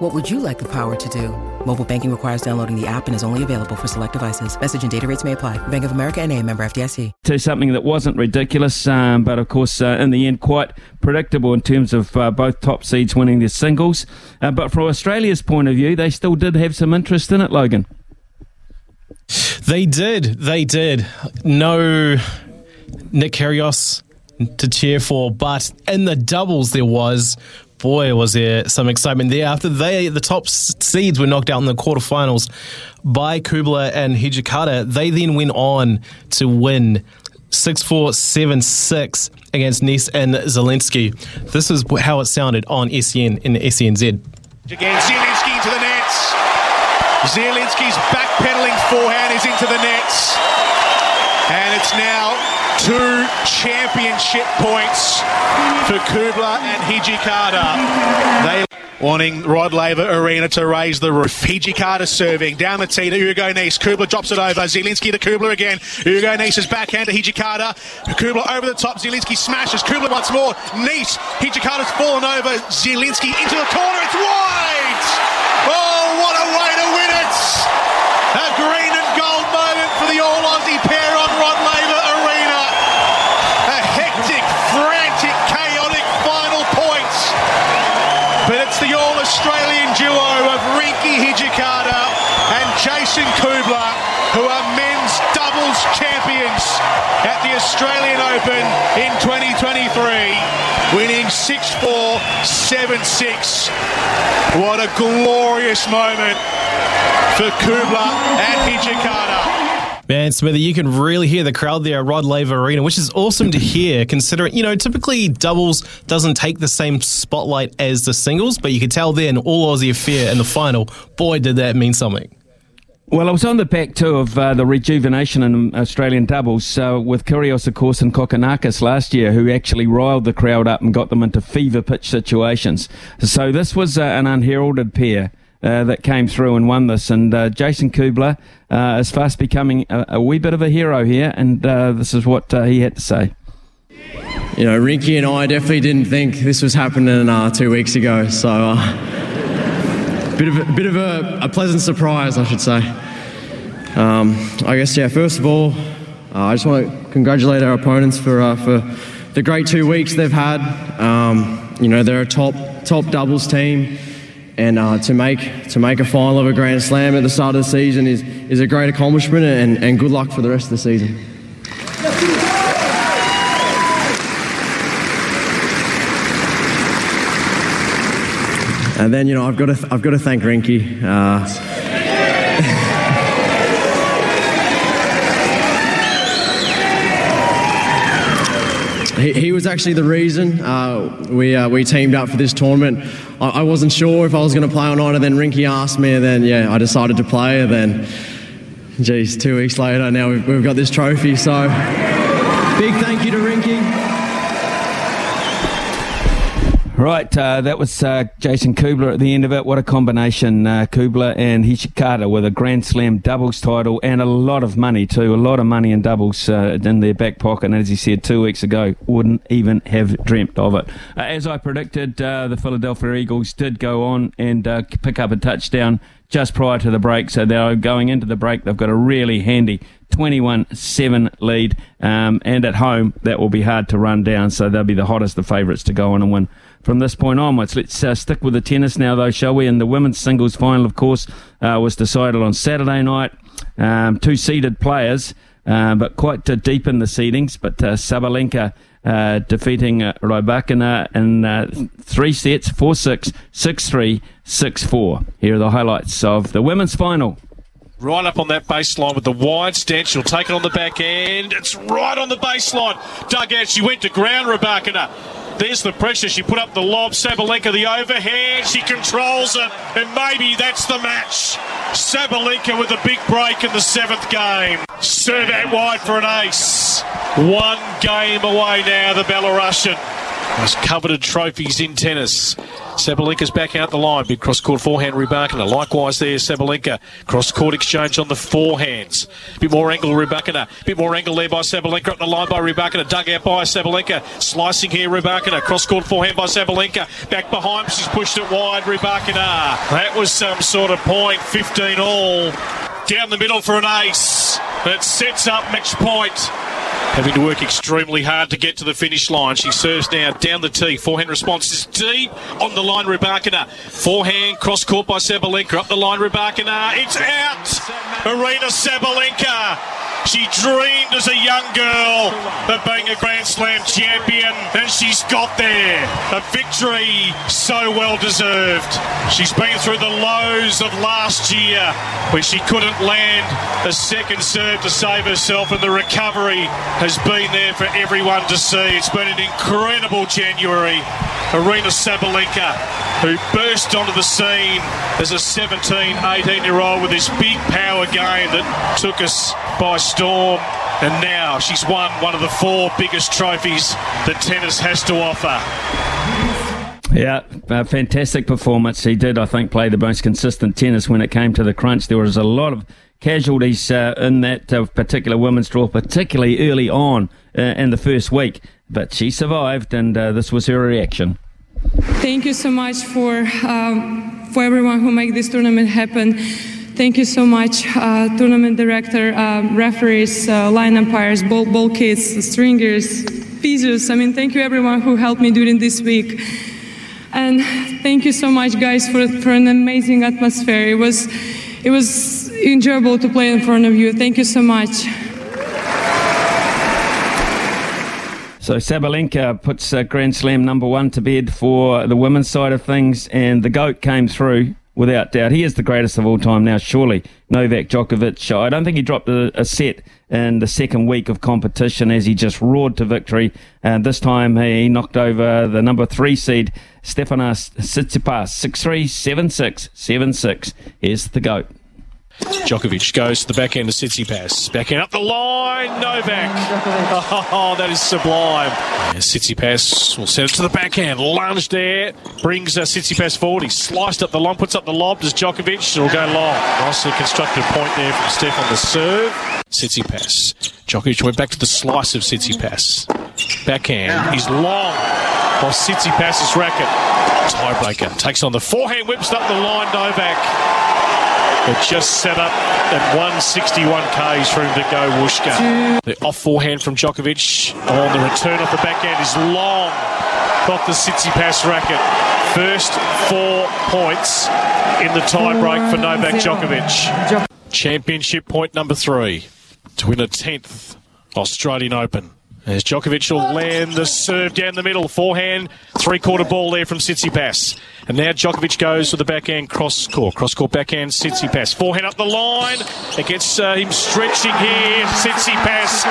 What would you like the power to do? Mobile banking requires downloading the app and is only available for select devices. Message and data rates may apply. Bank of America and a member FDIC. To something that wasn't ridiculous, um, but of course, uh, in the end, quite predictable in terms of uh, both top seeds winning their singles. Uh, but from Australia's point of view, they still did have some interest in it, Logan. They did. They did. No Nick Kyrgios to cheer for, but in the doubles there was boy, was there some excitement there. After they, the top seeds were knocked out in the quarterfinals by Kubler and Hijikata, they then went on to win 6 4 7 6 against Nys and Zielinski. This is how it sounded on SEN in SENZ. Again, Zielinski into the nets. Zielinski's backpedaling forehand is into the nets. And it's now two championship points for Kubler and Hijikata. They wanting Rod Laver Arena to raise the roof. Hijikata serving down the tee to Hugo Nys. Kubler drops it over. Zielinski to Kubler again. Hugo Nys' backhand to Hijikata. Kubler over the top. Zielinski smashes. Kubler once more. Nys. Hijikata's fallen over. Zielinski into the corner. It's wide. Oh, what a way to win it! A green and gold moment for the All Aussie pair Open in 2023, winning 6 4, 7 6. What a glorious moment for Kubler and Hijikata. Man, Smithy, you can really hear the crowd there at Rod Laver Arena, which is awesome to hear, considering, you know, typically doubles doesn't take the same spotlight as the singles, but you could tell there in All Aussie affair in the final, boy, did that mean something. Well, I was on the back too of uh, the rejuvenation in Australian doubles uh, with Kyrgios, of course, and Kokkinakis last year, who actually riled the crowd up and got them into fever pitch situations. So this was uh, an unheralded pair. Uh, that came through and won this. And uh, Jason Kubler uh, is fast becoming a, a, wee bit of a hero here, and this is what he had to say. You know, Rinky and I definitely didn't think this was happening two weeks ago, so bit of a, bit of a, a, pleasant surprise, I should say. Um, I guess, yeah. First of all, I just want to congratulate our opponents for for the great two weeks they've had. Um, you know, they're a top top doubles team and uh, to make to make a final of a Grand Slam at the start of the season is is a great accomplishment, and, and good luck for the rest of the season. And then you know I've got to th- I've got to thank Rinky. Uh, he, he, was actually the reason uh, we, uh, we teamed up for this tournament. I, I wasn't sure if I was going to play or not, and then Rinky asked me, and then, yeah, I decided to play, and then, geez, two weeks later, now we've, we've got this trophy, so big thank you to Rinky. Right, uh, that was uh, Jason Kubler at the end of it. What a combination. Uh, Kubler and Hijikata with a Grand Slam doubles title and a lot of money, too. A lot of money in doubles uh, in their back pocket. And as he said two weeks ago, wouldn't even have dreamt of it. Uh, as I predicted, uh, the Philadelphia Eagles did go on and pick up a touchdown just prior to the break. So they're going into the break. They've got a really handy 21-7 lead. Um, and at home, that will be hard to run down. So they'll be the hottest of favourites to go on and win from this point onwards. Let's uh, stick with the tennis now, though, shall we? And the women's singles final, of course, uh, was decided on Saturday night. Um, two seeded players, uh, but quite deep in the seedings. But uh, Sabalenka uh, defeating uh, Rybakina in uh, three sets, 4 6, 6 3, 6 4. Here are the highlights of the women's final. Right up on that baseline with the wide stance. She'll take it on the back end. It's right on the baseline. Dug out. She went to ground, Rybakina. There's the pressure. She put up the lob. Sabalenka the overhand. She controls it. And maybe that's the match. Sabalenka with a big break in the seventh game. Serve out wide for an ace. One game away now, the Belarusian. Most coveted trophies in tennis. Sabalenka's back out the line. Big cross court forehand, Rybakina. Likewise there, Sabalenka. Cross court exchange on the forehands. Bit more angle, Rybakina. Bit more angle there by Sabalenka. Up the line by Rybakina. Dug out by Sabalenka. Slicing here, Rybakina. Cross court forehand by Sabalenka. Back behind, she's pushed it wide, Rybakina. That was some sort of point. 15 all. Down the middle for an ace. That sets up match point having to work extremely hard to get to the finish line. She serves now down the tee. Forehand response is deep on the line. Rybakina. Forehand cross court by Sabalenka. Up the line. Rybakina. It's out. Aryna Sabalenka. She dreamed as a young girl of being a Grand Slam champion, and she's got there. A victory so well deserved. She's been through the lows of last year when she couldn't land a second serve to save herself, and the recovery has been there for everyone to see. It's been an incredible January. Aryna Sabalenka, who burst onto the scene as a 17, 18 year old with this big power game that took us by storm. And now she's won one of the four biggest trophies that tennis has to offer. Yeah, fantastic performance. He did, I think, play the most consistent tennis when it came to the crunch. There was a lot of casualties uh, in that uh, particular women's draw, particularly early on uh, in the first week. But she survived, and uh, this was her reaction. Thank you so much for um, for everyone who make this tournament happen. Thank you so much, uh, tournament director, uh, referees, line umpires, ball, ball kids, stringers, physios. I mean, thank you everyone who helped me during this week. And thank you so much, guys, for, for an amazing atmosphere. It was, it was enjoyable to play in front of you. Thank you so much. So Sabalenka puts uh, Grand Slam number one to bed for the women's side of things, and the GOAT came through without doubt. He is the greatest of all time now, surely. Novak Djokovic. I don't think he dropped a, a set in the second week of competition as he just roared to victory. And this time he knocked over the number three seed, Stefanos Tsitsipas, 6-3, 7-6, 7-6. Here's the GOAT. Djokovic goes to the back end of pass. Back end up the line. Novak. Oh, that is sublime. Tsitsipas will send it to the backhand. Lunge there. Brings uh, pass forward. He sliced up the line, puts up the lob. Does Djokovic? It'll go long. Nicely constructed point there from Steph on the serve. Tsitsipas. Djokovic went back to the slice of Tsitsipas. Backhand. He's long. While Tsitsipas' racket. Tiebreaker. Takes on the forehand, whips up the line. Novak. It just set up at 161 Ks for him to go Wooshka. The off forehand from Djokovic on the return off the backhand is long Got the Tsitsipas racket. First four points in the tiebreak for Novak Djokovic. Championship point number three to win a 10th Australian Open. As Djokovic will land the serve down the middle, forehand, three quarter ball there from Sitsi Tsitsipas. And now Djokovic goes with the backhand cross court. Cross court backhand, Sitsi Tsitsipas. Forehand up the line. It gets uh, him stretching here. Sitsi Tsitsipas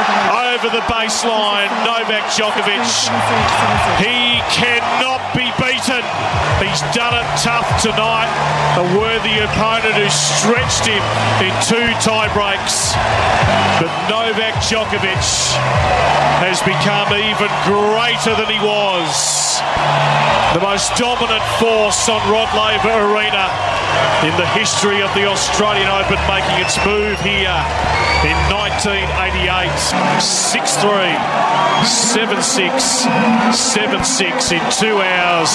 over the baseline. Novak Djokovic. He cannot be beaten. He's done it tough tonight. A worthy opponent who stretched him in two tie breaks. But Novak Djokovic has become even greater than he was. The most dominant force on Rod Laver Arena in the history of the Australian Open, making its move here in 1988. 6-3, 7-6, 7-6 in two hours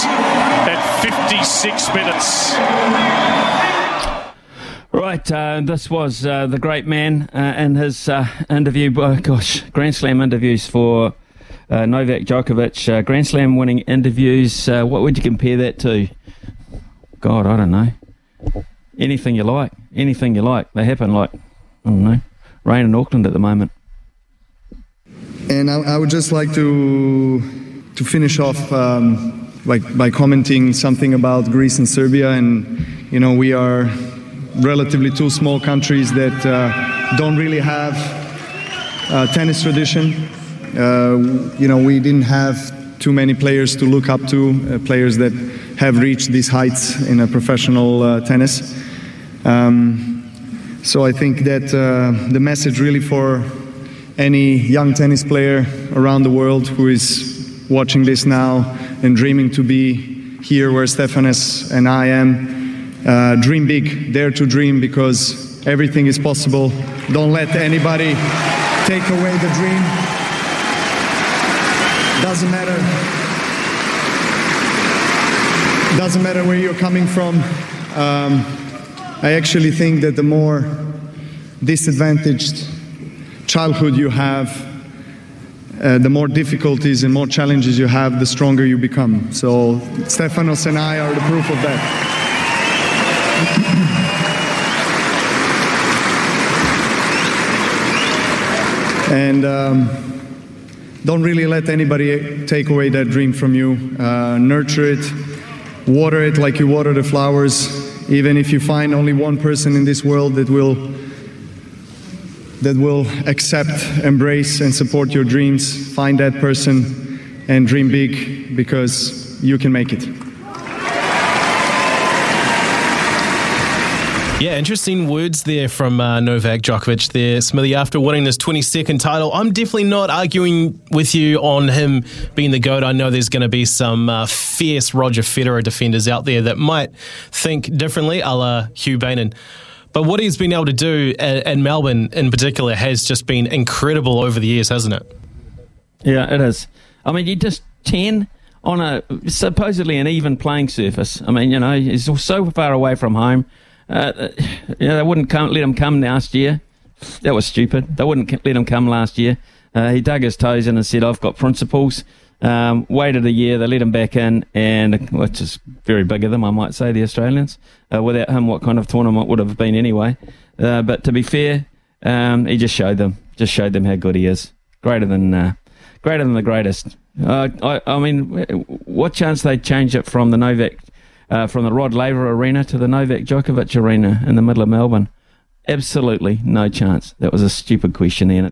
and 56 minutes. Right, uh, this was uh, the great man uh, and his uh, interview. Oh, gosh, Grand Slam interviews for uh, Novak Djokovic. Uh, Grand Slam winning interviews. what would you compare that to? God, I don't know. Anything you like. Anything you like. They happen like, I don't know, rain in Auckland at the moment. And I, I would just like to to finish off um, by commenting something about Greece and Serbia. And you know, we are relatively two small countries that uh, don't really have a tennis tradition. Uh, you know, we didn't have too many players to look up to, uh, players that have reached these heights in a professional uh, tennis. Um, so I think that uh, the message really for any young tennis player around the world who is watching this now and dreaming to be here where Stefanos and I am, uh, dream big, dare to dream because everything is possible. Don't let anybody take away the dream. Doesn't matter. Doesn't matter where you're coming from. Um, I actually think that the more disadvantaged childhood you have, uh, the more difficulties and more challenges you have, the stronger you become. So Stefanos and I are the proof of that. And um, don't really let anybody take away that dream from you. Uh, nurture it, water it like you water the flowers. Even if you find only one person in this world that will that will accept, embrace, and support your dreams, find that person and dream big because you can make it. Yeah, interesting words there from uh, Novak Djokovic there, Smithy, after winning this 22nd title. I'm definitely not arguing with you on him being the GOAT. I know there's going to be some uh, fierce Roger Federer defenders out there that might think differently, a la Hugh Bainan. But what he's been able to do in Melbourne in particular has just been incredible over the years, hasn't it? Yeah, it is. I mean, you just 10 on a supposedly an even playing surface. I mean, you know, he's so far away from home. Uh, know, they wouldn't come, let him come last year. That was stupid. They wouldn't let him come last year. Uh, he dug his toes in and said, I've got principles. Um, waited a year, they let him back in, and which is very big of them, I might say, the Australians. Uh, without him, what kind of tournament would have been anyway? Uh, but to be fair, um, he just showed them, just showed them how good he is. Greater than, uh, greater than the greatest. Uh, I, I mean, what chance they'd change it from the Novak uh, from the Rod Laver Arena to the Novak Djokovic Arena in the middle of Melbourne? Absolutely no chance. That was a stupid question, Ian.